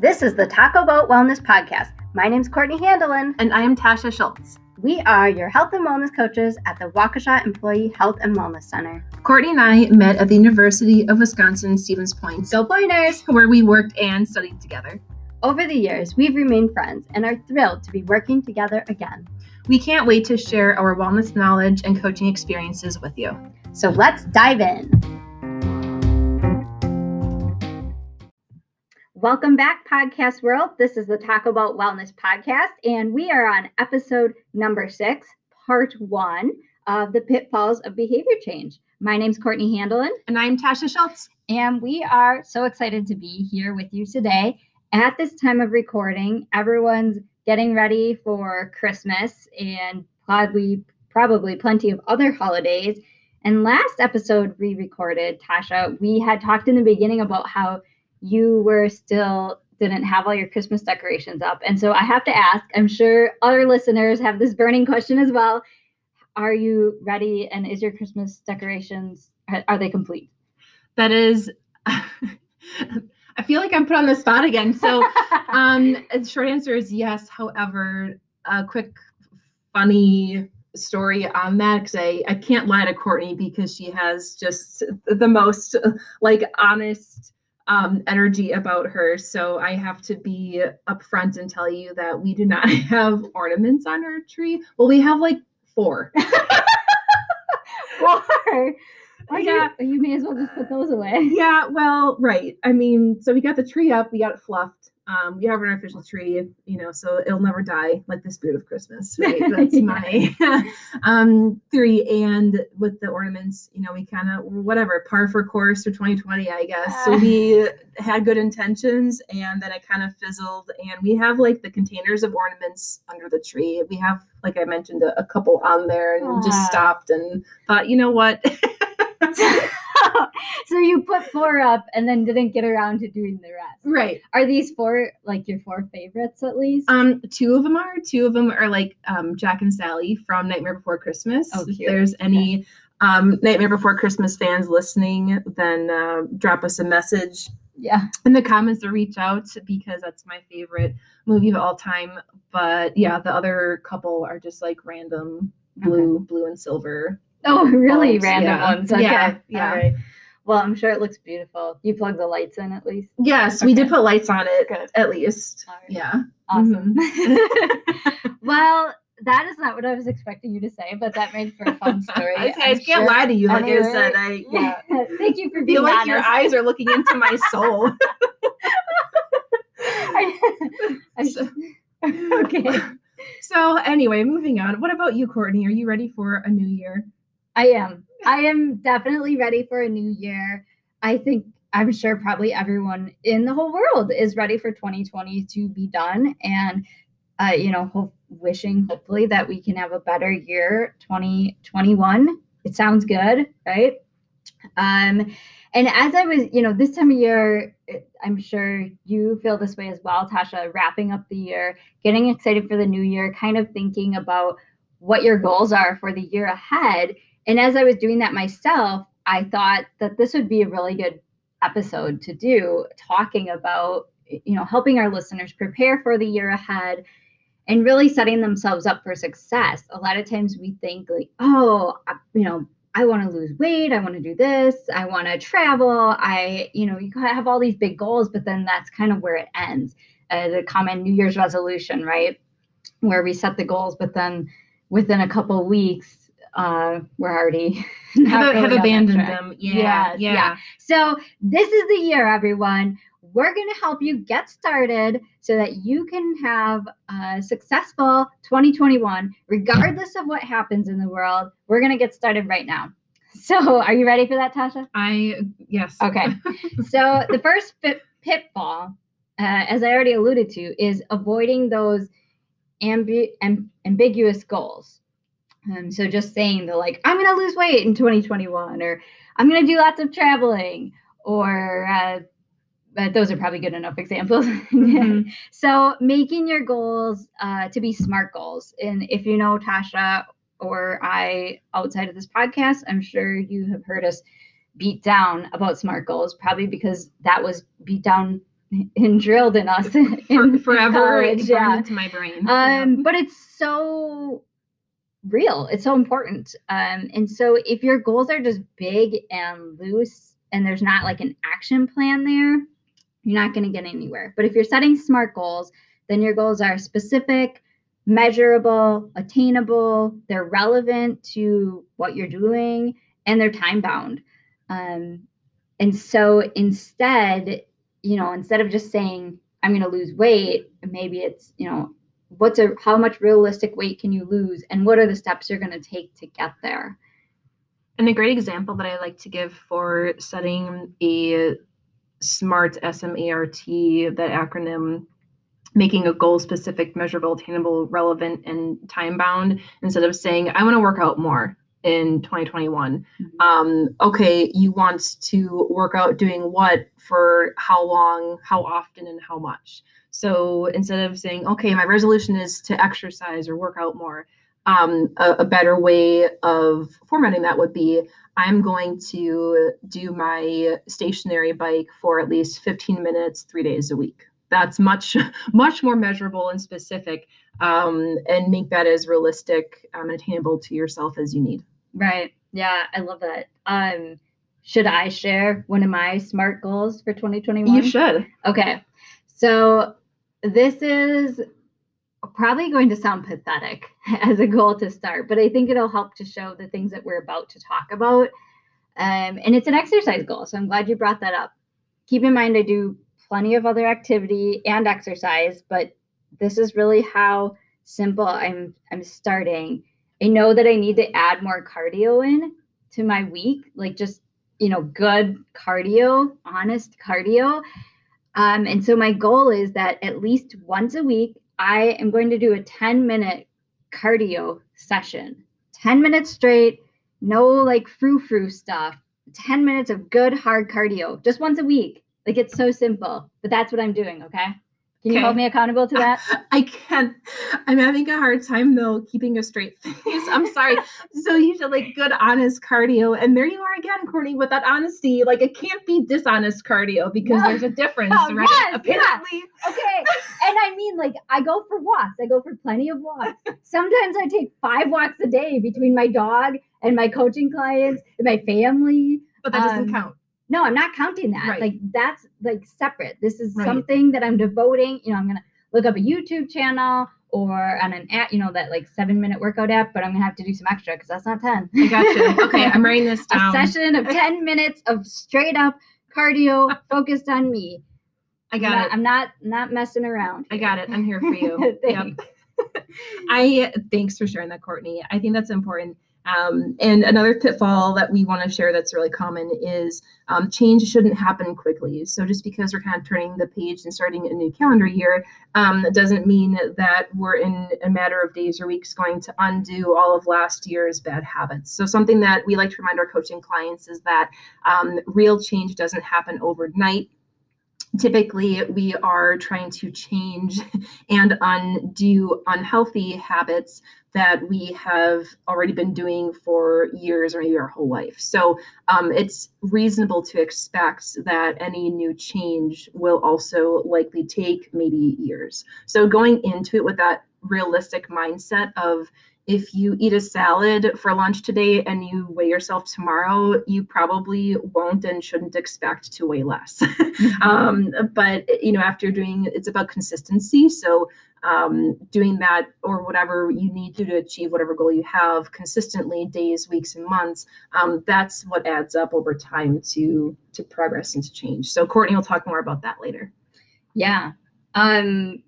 This is the Talk About Wellness Podcast. My name's Courtney Handelin. And I am Tasha Schultz. We are your health and wellness coaches at the Waukesha Employee Health and Wellness Center. Courtney and I met at the University of Wisconsin Stevens Point, Go Pointers! where we worked and studied together. Over the years, we've remained friends and are thrilled to be working together again. We can't wait to share our wellness knowledge and coaching experiences with you. So let's dive in. Welcome back, Podcast World. This is the Talk About Wellness Podcast, and we are on episode number six, part one of the pitfalls of behavior change. My name's Courtney Handelin, And I'm Tasha Schultz. and we are so excited to be here with you today. At this time of recording, everyone's getting ready for Christmas and probably probably plenty of other holidays. And last episode we recorded, Tasha, we had talked in the beginning about how you were still didn't have all your Christmas decorations up. And so I have to ask, I'm sure other listeners have this burning question as well. Are you ready and is your Christmas decorations are- they complete? That is, I feel like I'm put on the spot again. So, um, the short answer is yes. However, a quick, funny story on that because I, I can't lie to Courtney because she has just the most like honest um, energy about her. So I have to be upfront and tell you that we do not have ornaments on our tree. Well, we have like four. Why Yeah. you, you may as well just put those away. Yeah, well, right. I mean, so we got the tree up, we got it fluffed. Um, we have an artificial tree, you know, so it'll never die like the spirit of Christmas, right? That's my um theory. And with the ornaments, you know, we kind of whatever, par for course for 2020, I guess. So we had good intentions and then it kind of fizzled. And we have like the containers of ornaments under the tree. We have, like I mentioned, a, a couple on there and Aw. just stopped and thought, you know what? so you put four up and then didn't get around to doing the rest. right. Are these four like your four favorites at least? Um, two of them are. Two of them are like um, Jack and Sally from Nightmare Before Christmas. Oh, if there's any um, Nightmare Before Christmas fans listening, then uh, drop us a message yeah. in the comments or reach out because that's my favorite movie of all time. But yeah, the other couple are just like random blue, blue and silver. Oh, really bulbs. random Yeah. ones. Okay. Yeah, yeah. Right. Well, I'm sure it looks beautiful. You plug the lights in at least. Yes, we did put lights on it Good. at least. Right. Yeah. Awesome. Mm-hmm. well, that is not what I was expecting you to say, but that made for a fun story. I, I can't lie to you. Like I Anyway, said, I yeah. Thank you for being feel like your eyes are looking into my soul. I- I- okay. So anyway, moving on. What about you, Courtney? Are you ready for a new year? I am. I am definitely ready for a new year. I think I'm sure probably everyone in the whole world is ready for 2020 to be done and uh, you know, hope, wishing hopefully that we can have a better year 2021. It sounds good, right? Um and as I was, you know, this time of year, I'm sure you feel this way as well, Tasha, wrapping up the year, getting excited for the new year, kind of thinking about what your goals are for the year ahead. And as I was doing that myself, I thought that this would be a really good episode to do, talking about, you know, helping our listeners prepare for the year ahead and really setting themselves up for success. A lot of times we think, like, oh, you know, I want to lose weight. I want to do this. I want to travel. I, you know, you have all these big goals, but then that's kind of where it ends. Uh, the common New Year's resolution, right? Where we set the goals, but then within a couple weeks, uh, we're already Have, have abandoned them. Yeah. Yes, yeah. yeah. So this is the year, everyone. We're going to help you get started so that you can have a successful 2021, regardless of what happens in the world. We're going to get started right now. So, are you ready for that, Tasha? I yes. Okay. so, the first pit- pitfall, uh, as I already alluded to, is avoiding those ambi- am- ambiguous goals. Um, so, just saying the like, I'm going to lose weight in 2021, or I'm going to do lots of traveling, or uh, but those are probably good enough examples. Mhm. so, making your goals uh, to be smart goals. And if you know Tasha or I outside of this podcast, I'm sure you have heard us beat down about SMART goals, probably because that was beat down and drilled in us in, For, forever college, burned yeah. into my brain. Yeah. Um, but it's so real. It's so important. Um, and so if your goals are just big and loose and there's not like an action plan there, you're not going to get anywhere. But if you're setting smart goals, then your goals are specific, measurable, attainable, they're relevant to what you're doing, and they're time bound. Um, and so instead, you know, instead of just saying, I'm going to lose weight, maybe it's, you know, what's a how much realistic weight can you lose and what are the steps you're going to take to get there And a great example that I like to give for setting a SMART, S M A R T, that acronym, making a goal specific, measurable, attainable, relevant, and time bound, instead of saying, I want to work out more in 2021. Mhm. Um, okay, you want to work out doing what for how long, how often, and how much. So instead of saying, okay, my resolution is to exercise or work out more, um, a, a better way of formatting that would be I'm going to do my stationary bike for at least 15 minutes, three days a week. That's much, much more measurable and specific, um, and make that as realistic um, and attainable to yourself as you need. right yeah i love that um should i share one of my smart goals for 2021 You should. okay so this is probably going to sound pathetic as a goal to start but i think it'll help to show the things that we're about to talk about. Um, and it's an exercise goal so i'm glad you brought that up. Keep in mind i do plenty of other activity and exercise but this is really how simple i'm i'm starting. I know that i need to add more cardio in to my week like just you know good cardio honest cardio um, and so my goal is that at least once a week i am going to do a 10 minute cardio session. 10 minutes straight no like frou-frou stuff. 10 minutes of good hard cardio just once a week. Like it's so simple but that's what i'm doing okay can you Okay. hold me accountable to that I can't. I'm having a hard time though keeping a straight face. I'm sorry. so you should like good, honest cardio, and there you are again, Courtney, with that honesty. Like it can't be dishonest cardio because No. there's a difference, Oh, right? yes, yeah. Apparently, okay and i mean like i go for walks i go for plenty of walks sometimes i take five walks a day between my dog and my coaching clients and my family but that doesn't Um, count. No i'm not counting that Right. like that's like separate this is Right. something that i'm devoting you know i'm gonna look up a youtube channel or on an app you know that like seven minute workout app but i'm gonna have to do some extra because that's not 10 I got you. Okay, I'm writing this down a session of 10 minutes of straight up cardio focused on me I I'm got not, it. i'm not not messing around I got it. I'm here for you. Yep. I thanks for sharing that, Courtney. I think that's important. Um, and another pitfall that we want to share that's really common is um, change shouldn't happen quickly. So just because we're kind of turning the page and starting a new calendar year, um, that doesn't mean that we're in a matter of days or weeks going to undo all of last year's bad habits. So something that we like to remind our coaching clients is that um, real change doesn't happen overnight. Typically, we are trying to change and undo unhealthy habits that we have already been doing for years or maybe our whole life. So um, it's reasonable to expect that any new change will also likely take maybe years. So going into it with that realistic mindset of if you eat a salad for lunch today and you weigh yourself tomorrow, you probably won't and shouldn't expect to weigh less. um, but you know, after doing, it's about consistency. So um, doing that or whatever you need to to achieve whatever goal you have consistently, days, weeks, and months. Um, that's what adds up over time to to progress and to change. So Courtney will talk more about that later. Yeah. Um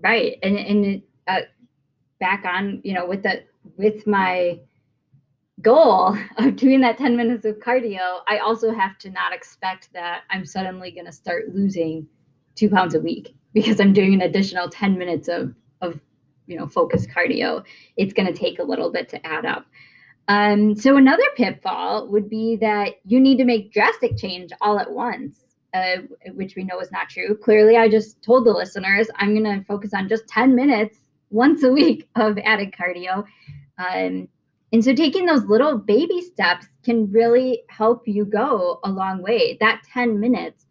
right. And and it, uh, back on, you know, with the with my goal of doing that 10 minutes of cardio, I also have to not expect that I'm suddenly going to start losing 2 pounds a week because I'm doing an additional 10 minutes of of you know, focused cardio. It's going to take a little bit to add up. Um, so another pitfall would be that you need to make drastic change all at once uh, which we know is not true. Clearly, I just told the listeners I'm going to focus on just 10 minutes once a week of added cardio. Um, and so taking those little baby steps can really help you go a long way. That 10 minutes,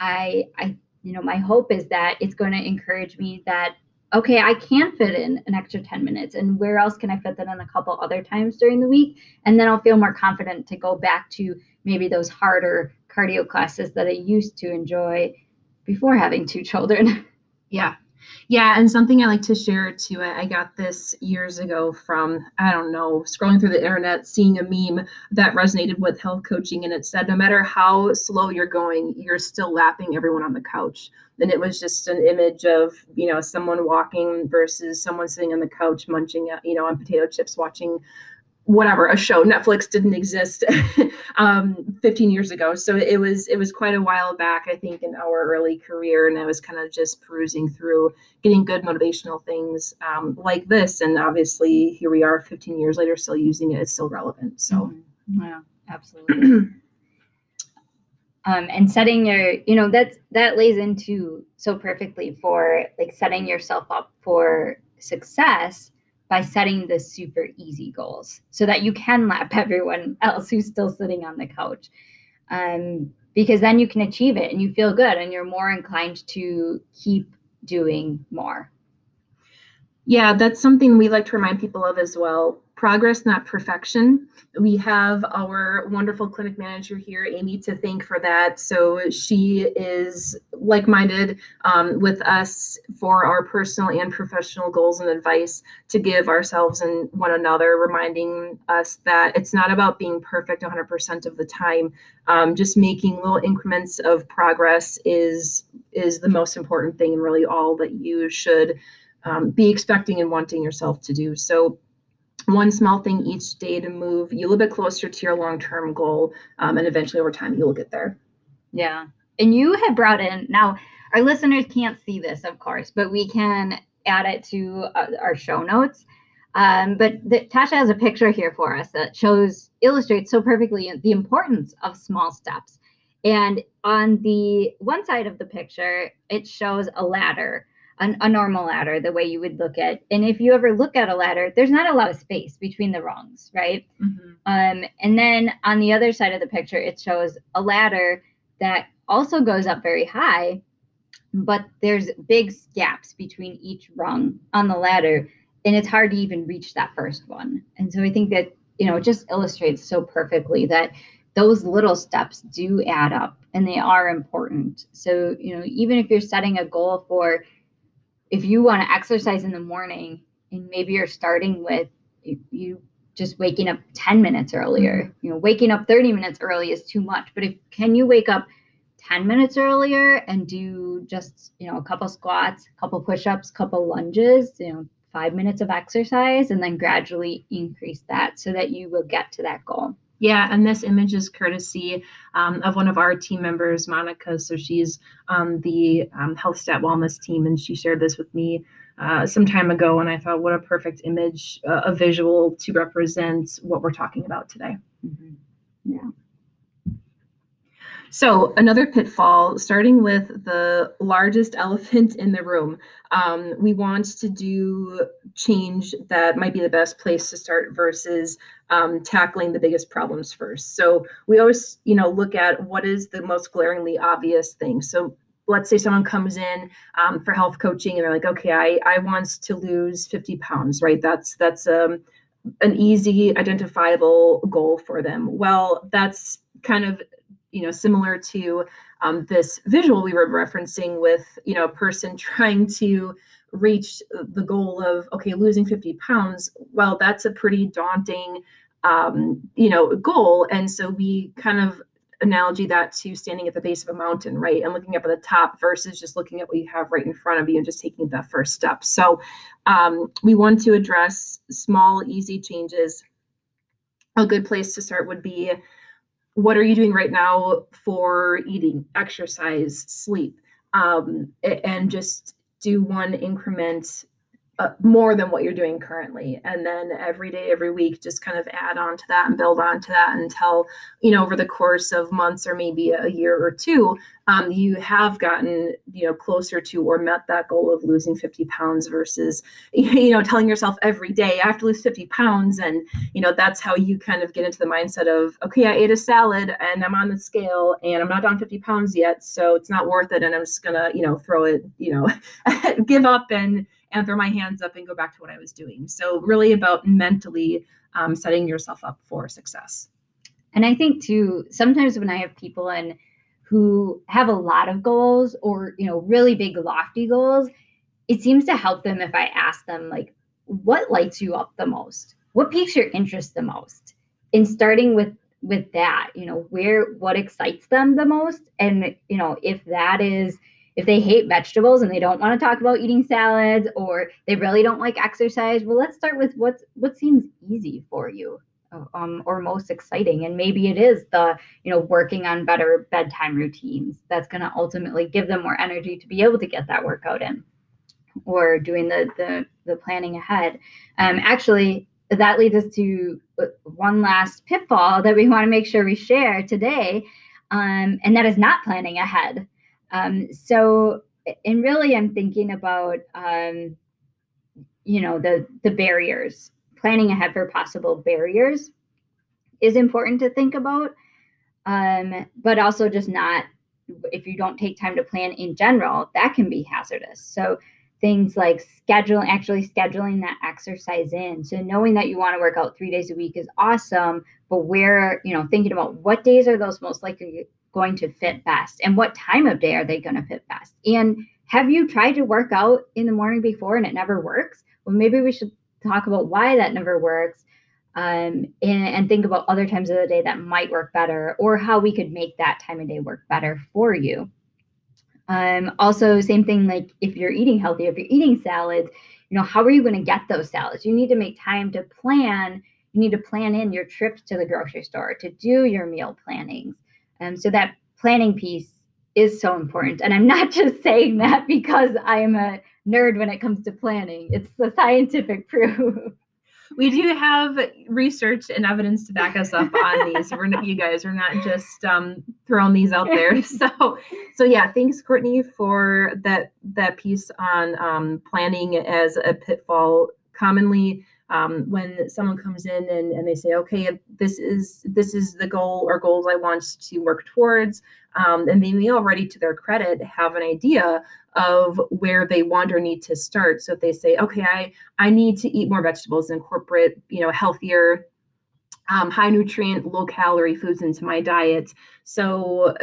I, I you know, my hope is that it's going to encourage me that okay, I can fit in an extra 10 minutes and where else can I fit that in a couple other times during the week? And then I'll feel more confident to go back to maybe those harder cardio classes that I used to enjoy before having two children. Yeah. Yeah, and something I like to share too. I, got this years ago from I don't know, scrolling through the internet, seeing a meme that resonated with health coaching, and it said, "No matter how slow you're going, you're still lapping everyone on the couch." And it was just an image of you know someone walking versus someone sitting on the couch munching, you know, on potato chips, watching whatever a show. Netflix didn't exist um, 15 years ago. So it was it was quite a while back i think in our early career and i was kind of just perusing through getting good motivational things um, like this. And obviously here we are 15 years later still using it. It's still relevant. So mm-hmm. yeah absolutely. Um, and setting your you know that's that lays into so perfectly for like setting yourself up for success by setting the super easy goals so that you can lap everyone else who's still sitting on the couch. Um, because then you can achieve it and you feel good and you're more inclined to keep doing more. Yeah, that's something we like to remind people of as well progress, not perfection. We have our wonderful clinic manager here, Amy, to thank for that. So she is like minded um, with us for our personal and professional goals and advice to give ourselves and one another, reminding us that it's not about being perfect 100% of the time. Um, just making little increments of progress is is the most important thing and really all that you should um, be expecting and wanting yourself to do. So one small thing each day to move you a little bit closer to your long-term goal um, and eventually over time you will get there. Yeah. And you have brought in now our listeners can't see this of course but we can add it to uh, our show notes. Um, but the, tasha has a picture here for us that shows illustrates so perfectly the importance of small steps. And on the one side of the picture it shows a ladder an, a normal ladder the way you would look at and if you ever look at a ladder there's not a lot of space between the rungs right? Mm-hmm. um, and then on the other side of the picture it shows a ladder that also goes up very high but there's big gaps between each rung on the ladder and it's hard to even reach that first one. And so i think that you know it just illustrates so perfectly that those little steps do add up and they are important. So you know even if you're setting a goal for if you want to exercise in the morning and maybe you're starting with you just waking up 10 minutes earlier mm-hmm. you know waking up 30 minutes early is too much but if can you wake up 10 minutes earlier and do just you know a couple squats a couple push-ups a couple lunges you know five minutes of exercise and then gradually increase that so that you will get to that goal yeah, and this image is courtesy um, of one of our team members, Monica. So she's um, the um, Health Stat Wellness team, and she shared this with me uh, some time ago. And I thought, what a perfect image, uh, a visual to represent what we're talking about today. Mm-hmm. Yeah. So, another pitfall, starting with the largest elephant in the room. Um, we want to do change that might be the best place to start versus um, tackling the biggest problems first. So, we always, you know, look at what is the most glaringly obvious thing. So, let's say someone comes in um, for health coaching and they're like, okay, I, I want to lose 50 pounds, right? That's, that's, um, an easy identifiable goal for them. Well, that's kind of you know similar to um, this visual we were referencing with you know a person trying to reach the goal of okay losing 50 pounds well that's a pretty daunting um, you know goal. And so we kind of analogy that to standing at the base of a mountain right and looking up at the top versus just looking at what you have right in front of you and just taking that first step. So um, we want to address small easy changes. A good place to start would be what are you doing right now for eating, exercise, sleep, um, and just do one increment uh, more than what you're doing currently. And then every day every week just kind of add on to that and build on to that until you know over the course of months or maybe a year or two um, you have gotten you know closer to or met that goal of losing 50 pounds versus you know telling yourself every day i have to lose 50 pounds. And you know that's how you kind of get into the mindset of okay i ate a salad and i'm on the scale and i'm not down 50 pounds yet so it's not worth it and i'm just gonna you know throw it you know give up and and throw my hands up and go back to what i was doing. So really about mentally um, setting yourself up for success. And i think too sometimes when i have people in who have a lot of goals or you know really big lofty goals it seems to help them if i ask them like what lights you up the most? What piques your interest the most? In starting with with that you know where what excites them the most? And you know if that is if they hate vegetables and they don't want to talk about eating salads or they really don't like exercise well let's start with what what seems easy for you um, or most exciting. And maybe it is the you know working on better bedtime routines that's going to ultimately give them more energy to be able to get that workout in or doing the the, the planning ahead. Um, actually that leads us to uh, one last pitfall that we want to make sure we share today um, and that is not planning ahead um, so and really i'm thinking about um, you know the the barriers planning ahead for possible barriers is important to think about. Um, but also just not if you don't take time to plan in general, that can be hazardous. So things like scheduling actually scheduling that exercise in. So knowing that you want to work out three days a week is awesome, but where, you know, thinking about what days are those most likely going to fit best and what time of day are they going to fit best? And have you tried to work out in the morning before and it never works? Well, maybe we should talk about why that never works um, and, and think about other times of the day that might work better or how we could make that time of day work better for you. Um, also, same thing like if you're eating healthy, if you're eating salads, you know, how are you going to get those salads? You need to make time to plan. You need to plan in your trips to the grocery store to do your meal plannings. Um, so that planning piece is so important. And I'm not just saying that because I'm a nerd when it comes to planning. It's the scientific proof. We do have research and evidence to back us up on these. We're not, you guys are not just um, throwing these out there. So, so yeah, thanks, Courtney, for that that piece on um, planning as a pitfall. Commonly, um, when someone comes in and, and they say okay this is this is the goal or goals i want to work towards um, and they may already to their credit have an idea of where they want or need to start. So if they say okay i i need to eat more vegetables and incorporate you know healthier um, high nutrient low calorie foods into my diet so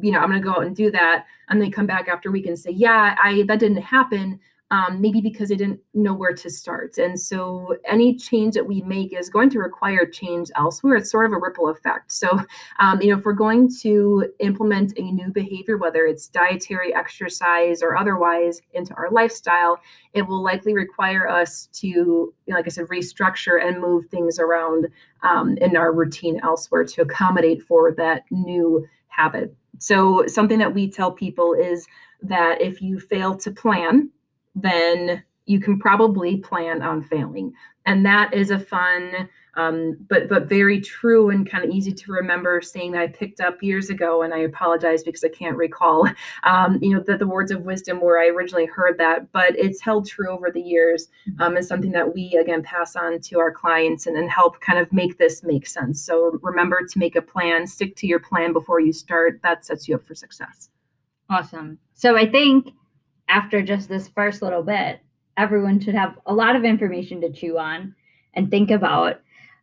you know i'm going to go out and do that and they come back after a week and say yeah i that didn't happen um, maybe because they didn't know where to start. And so any change that we make is going to require change elsewhere. It's sort of a ripple effect. So, um, you know, if we're going to implement a new behavior, whether it's dietary, exercise, or otherwise into our lifestyle, it will likely require us to, you know, like I said, restructure and move things around um, in our routine elsewhere to accommodate for that new habit. So, something that we tell people is that if you fail to plan, then you can probably plan on failing. And that is a fun, um, but but very true and kind of easy to remember saying that I picked up years ago. And I apologize because I can't recall, um, you know, the, the words of wisdom where I originally heard that. But it's held true over the years. Mm-hmm. Um, and something that we again pass on to our clients and, and help kind of make this make sense. So remember to make a plan, stick to your plan before you start. That sets you up for success. Awesome. So I think after just this first little bit, everyone should have a lot of information to chew on and think about.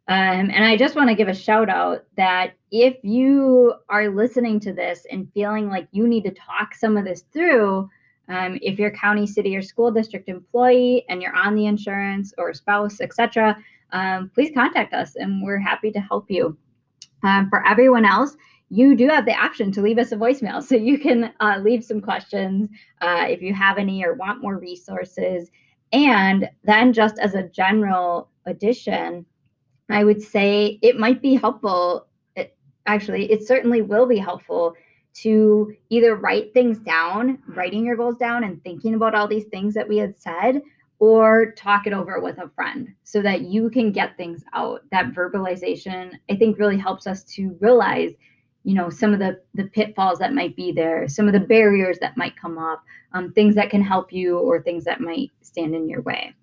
Um, and I just want to give a shout out that if you are listening to this and feeling like you need to talk some of this through, um, if you're county, city, or school district employee and you're on the insurance or spouse, etc., um, please contact us and we're happy to help you. Um, for everyone else, you do have the option to leave us a voicemail. So you can uh, leave some questions uh, if you have any or want more resources. And then, just as a general addition, I would say it might be helpful. It, actually, it certainly will be helpful to either write things down, writing your goals down and thinking about all these things that we had said, or talk it over with a friend so that you can get things out. That verbalization, I think, really helps us to realize, you know, some of the the pitfalls that might be there, some of the barriers that might come up, um, things that can help you or things that might stand in your way.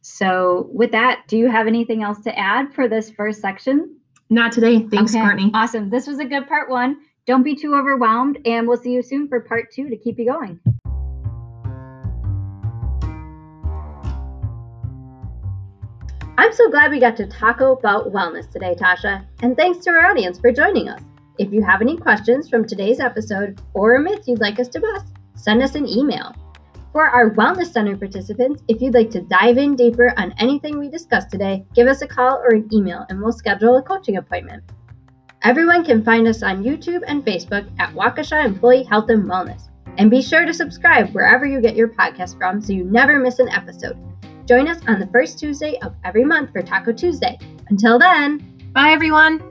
So, with that, do you have anything else to add for this first section? Not today. Thanks, okay. Courtney. Awesome. This was a good part one. Don't be too overwhelmed, and we'll see you soon for part two to keep you going. I'm so glad we got to talk about wellness today, Tasha, and thanks to our audience for joining us. If you have any questions from today's episode or a myth you'd like us to bust, send us an email. For our Wellness Center participants, if you'd like to dive in deeper on anything we discussed today, give us a call or an email and we'll schedule a coaching appointment. Everyone can find us on YouTube and Facebook at Waukesha Employee Health and Wellness. And be sure to subscribe wherever you get your podcast from so you never miss an episode. Join us on the first Tuesday of every month for Taco Tuesday. Until then, bye everyone.